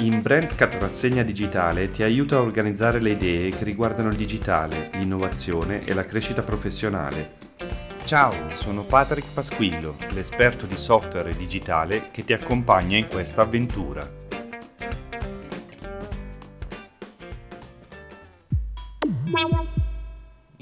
In BrandScat Rassegna Digitale ti aiuta a organizzare le idee che riguardano il digitale, l'innovazione e la crescita professionale. Ciao, sono Patrick Pasquillo, l'esperto di software digitale che ti accompagna in questa avventura.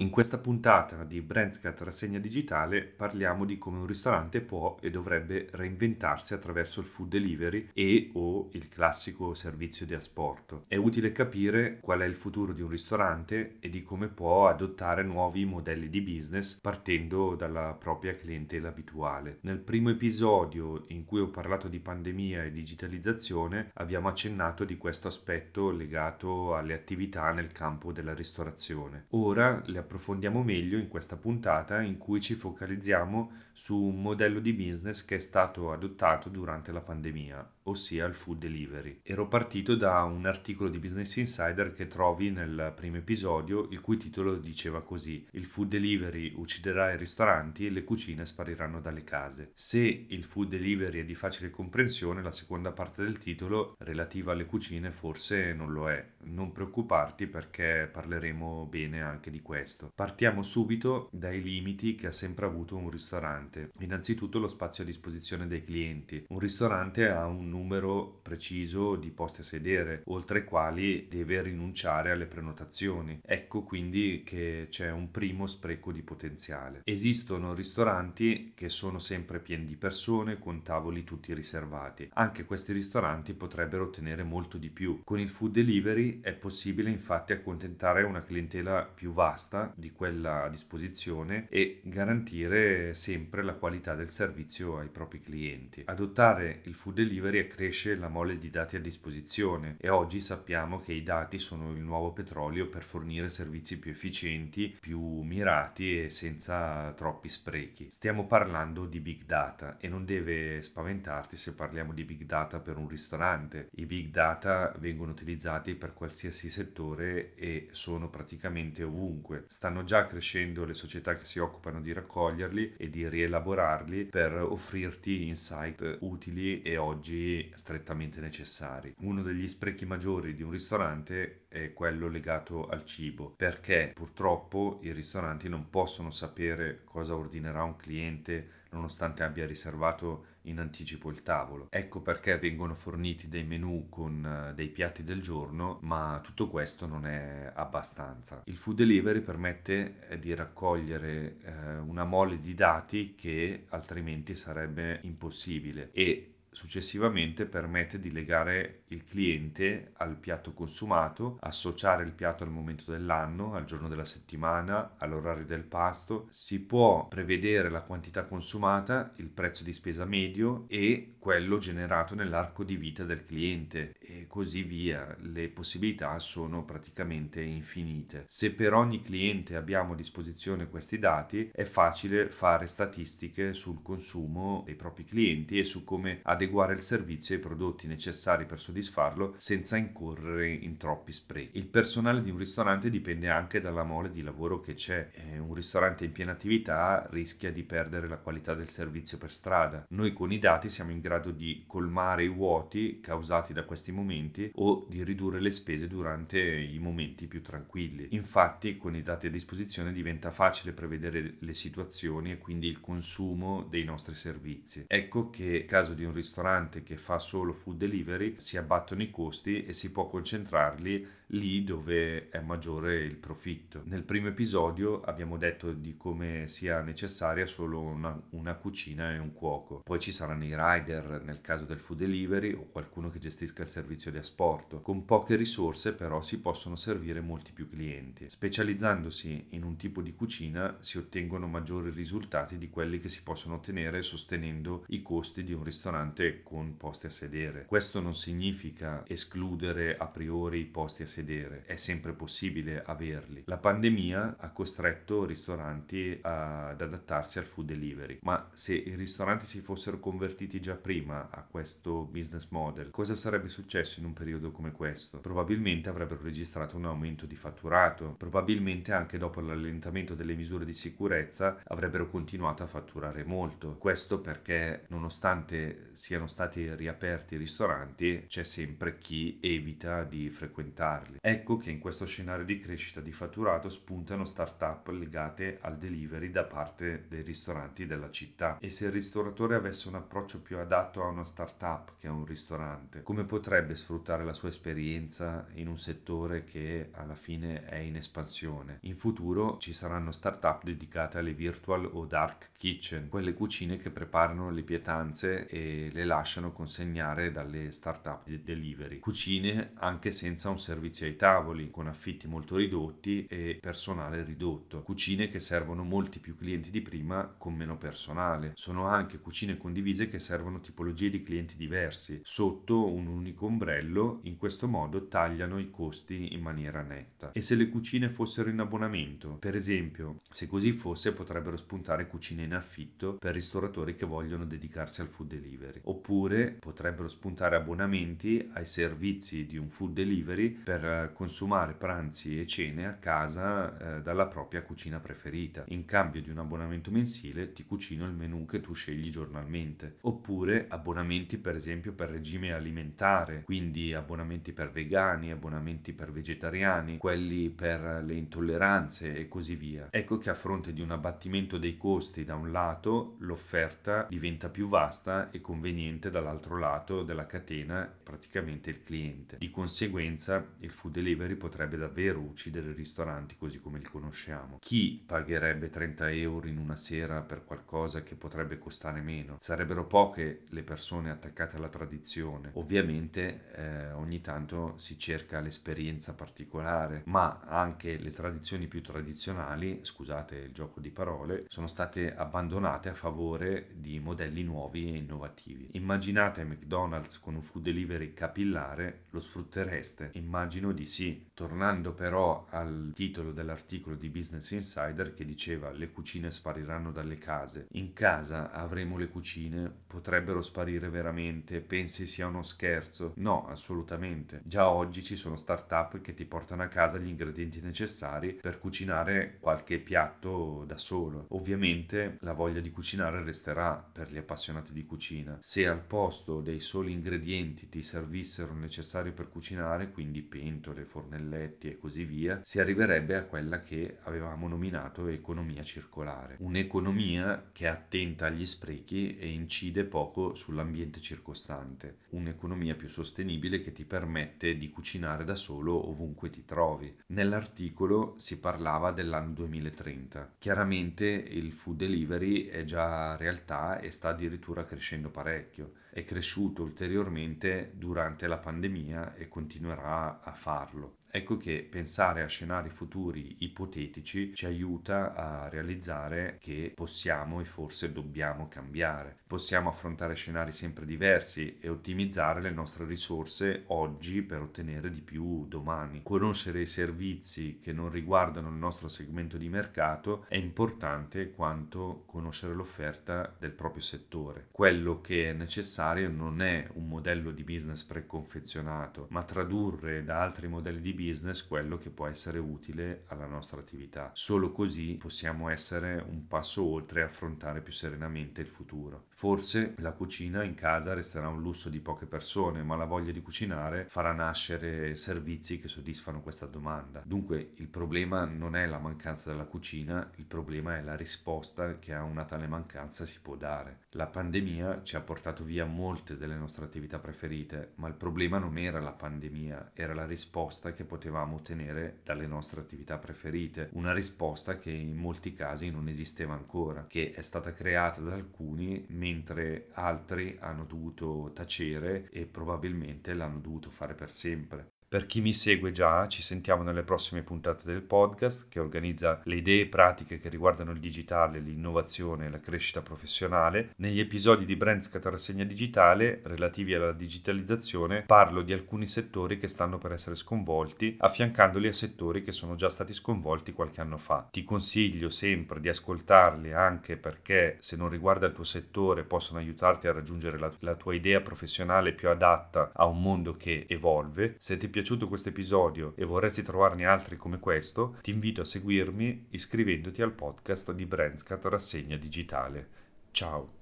In questa puntata di Brandscat Rassegna Digitale parliamo di come un ristorante può e dovrebbe reinventarsi attraverso il food delivery e o il classico servizio di asporto. È utile capire qual è il futuro di un ristorante e di come può adottare nuovi modelli di business partendo dalla propria clientela abituale. Nel primo episodio in cui ho parlato di pandemia e digitalizzazione abbiamo accennato di questo aspetto legato alle attività nel campo della ristorazione. Ora le approfondiamo meglio in questa puntata in cui ci focalizziamo su un modello di business che è stato adottato durante la pandemia, ossia il food delivery. Ero partito da un articolo di Business Insider che trovi nel primo episodio, il cui titolo diceva così: Il food delivery ucciderà i ristoranti e le cucine spariranno dalle case. Se il food delivery è di facile comprensione, la seconda parte del titolo, relativa alle cucine, forse non lo è. Non preoccuparti perché parleremo bene anche di questo. Partiamo subito dai limiti che ha sempre avuto un ristorante. Innanzitutto lo spazio a disposizione dei clienti. Un ristorante ha un numero preciso di posti a sedere, oltre ai quali deve rinunciare alle prenotazioni. Ecco quindi che c'è un primo spreco di potenziale. Esistono ristoranti che sono sempre pieni di persone con tavoli tutti riservati. Anche questi ristoranti potrebbero ottenere molto di più. Con il food delivery è possibile infatti accontentare una clientela più vasta di quella disposizione e garantire sempre la qualità del servizio ai propri clienti. Adottare il food delivery accresce la mole di dati a disposizione e oggi sappiamo che i dati sono il nuovo petrolio per fornire servizi più efficienti, più mirati e senza troppi sprechi. Stiamo parlando di big data e non deve spaventarti se parliamo di big data per un ristorante. I big data vengono utilizzati per qualsiasi settore e sono praticamente ovunque. Stanno già crescendo le società che si occupano di raccoglierli e di rielaborarli elaborarli per offrirti insight utili e oggi strettamente necessari. Uno degli sprechi maggiori di un ristorante è quello legato al cibo, perché purtroppo i ristoranti non possono sapere cosa ordinerà un cliente nonostante abbia riservato in anticipo il tavolo. Ecco perché vengono forniti dei menu con eh, dei piatti del giorno, ma tutto questo non è abbastanza. Il food delivery permette eh, di raccogliere eh, una mole di dati che altrimenti sarebbe impossibile e Successivamente permette di legare il cliente al piatto consumato, associare il piatto al momento dell'anno, al giorno della settimana, all'orario del pasto. Si può prevedere la quantità consumata, il prezzo di spesa medio e quello generato nell'arco di vita del cliente e così via. Le possibilità sono praticamente infinite. Se per ogni cliente abbiamo a disposizione questi dati, è facile fare statistiche sul consumo dei propri clienti e su come adeguare il servizio ai prodotti necessari per soddisfarlo senza incorrere in troppi sprechi. Il personale di un ristorante dipende anche dalla mole di lavoro che c'è. Un ristorante in piena attività rischia di perdere la qualità del servizio per strada. Noi con i dati siamo in grado di colmare i vuoti causati da questi momenti o di ridurre le spese durante i momenti più tranquilli. Infatti, con i dati a disposizione diventa facile prevedere le situazioni e quindi il consumo dei nostri servizi. Ecco che caso di un ristorante che fa solo food delivery si abbattono i costi e si può concentrarli lì dove è maggiore il profitto. Nel primo episodio abbiamo detto di come sia necessaria solo una, una cucina e un cuoco. Poi ci saranno i rider nel caso del food delivery o qualcuno che gestisca il servizio di asporto. Con poche risorse però si possono servire molti più clienti. Specializzandosi in un tipo di cucina si ottengono maggiori risultati di quelli che si possono ottenere sostenendo i costi di un ristorante con posti a sedere. Questo non significa escludere a priori i posti a sedere è sempre possibile averli. La pandemia ha costretto ristoranti ad adattarsi al food delivery, ma se i ristoranti si fossero convertiti già prima a questo business model, cosa sarebbe successo in un periodo come questo? Probabilmente avrebbero registrato un aumento di fatturato, probabilmente anche dopo l'allentamento delle misure di sicurezza avrebbero continuato a fatturare molto. Questo perché nonostante siano stati riaperti i ristoranti, c'è sempre chi evita di frequentarli. Ecco che in questo scenario di crescita di fatturato spuntano start-up legate al delivery da parte dei ristoranti della città. E se il ristoratore avesse un approccio più adatto a una start-up che a un ristorante, come potrebbe sfruttare la sua esperienza in un settore che alla fine è in espansione? In futuro ci saranno start-up dedicate alle virtual o dark kitchen, quelle cucine che preparano le pietanze e le lasciano consegnare dalle start-up delivery. Cucine anche senza un servizio ai tavoli, con affitti molto ridotti e personale ridotto. Cucine che servono molti più clienti di prima con meno personale. Sono anche cucine condivise che servono tipologie di clienti diversi. Sotto un unico ombrello, in questo modo tagliano i costi in maniera netta. E se le cucine fossero in abbonamento? Per esempio, se così fosse potrebbero spuntare cucine in affitto per ristoratori che vogliono dedicarsi al food delivery. Oppure potrebbero spuntare abbonamenti ai servizi di un food delivery per consumare pranzi e cene a casa eh, dalla propria cucina preferita. In cambio di un abbonamento mensile ti cucino il menù che tu scegli giornalmente. Oppure abbonamenti per esempio per regime alimentare, quindi abbonamenti per vegani, abbonamenti per vegetariani, quelli per le intolleranze e così via. Ecco che a fronte di un abbattimento dei costi da un lato, l'offerta diventa più vasta e conveniente dall'altro lato della catena, praticamente il cliente. Di conseguenza, il food delivery potrebbe davvero uccidere i ristoranti così come li conosciamo. Chi pagherebbe 30 euro in una sera per qualcosa che potrebbe costare meno? Sarebbero poche le persone attaccate alla tradizione. Ovviamente eh, ogni tanto si cerca l'esperienza particolare, ma anche le tradizioni più tradizionali, scusate il gioco di parole, sono state abbandonate a favore di modelli nuovi e innovativi. Immaginate McDonald's con un food delivery capillare, lo sfruttereste? Immagino di sì. Tornando però al titolo dell'articolo di Business Insider che diceva le cucine spariranno dalle case. In casa avremo le cucine, potrebbero sparire veramente? Pensi sia uno scherzo? No, assolutamente. Già oggi ci sono start-up che ti portano a casa gli ingredienti necessari per cucinare qualche piatto da solo. Ovviamente la voglia di cucinare resterà per gli appassionati di cucina. Se al posto dei soli ingredienti ti servissero il necessario per cucinare, quindi pentole, fornelletti e così via, si arriverebbe a quella che avevamo nominato economia circolare. Un'economia che è attenta agli sprechi e incide poco sull'ambiente circostante. Un'economia più sostenibile che ti permette di cucinare da solo ovunque ti trovi. Nell'articolo si parlava dell'anno 2030. Chiaramente il food delivery è già realtà e sta addirittura crescendo parecchio. È cresciuto ulteriormente durante la pandemia e continuerà a farlo. Ecco che pensare a scenari futuri ipotetici ci aiuta a realizzare che possiamo e forse dobbiamo cambiare. Possiamo affrontare scenari sempre diversi e ottimizzare le nostre risorse oggi per ottenere di più domani. Conoscere i servizi che non riguardano il nostro segmento di mercato è importante quanto conoscere l'offerta del proprio settore. Quello che è necessario non è un modello di business preconfezionato, ma tradurre da altri modelli di business quello che può essere utile alla nostra attività. Solo così possiamo essere un passo oltre e affrontare più serenamente il futuro. Forse la cucina in casa resterà un lusso di poche persone, ma la voglia di cucinare farà nascere servizi che soddisfano questa domanda. Dunque il problema non è la mancanza della cucina, il problema è la risposta che a una tale mancanza si può dare. La pandemia ci ha portato via molte delle nostre attività preferite, ma il problema non era la pandemia, era la risposta che potevamo ottenere dalle nostre attività preferite, una risposta che in molti casi non esisteva ancora, che è stata creata da alcuni mentre altri hanno dovuto tacere e probabilmente l'hanno dovuto fare per sempre. Per chi mi segue già, ci sentiamo nelle prossime puntate del podcast che organizza le idee pratiche che riguardano il digitale, l'innovazione e la crescita professionale. Negli episodi di Brandscat Rassegna Digitale relativi alla digitalizzazione parlo di alcuni settori che stanno per essere sconvolti, affiancandoli a settori che sono già stati sconvolti qualche anno fa. Ti consiglio sempre di ascoltarli anche perché se non riguarda il tuo settore possono aiutarti a raggiungere la, la tua idea professionale più adatta a un mondo che evolve. Se ti piaciuto questo episodio e vorresti trovarne altri come questo, ti invito a seguirmi iscrivendoti al podcast di Brandscat Rassegna Digitale. Ciao!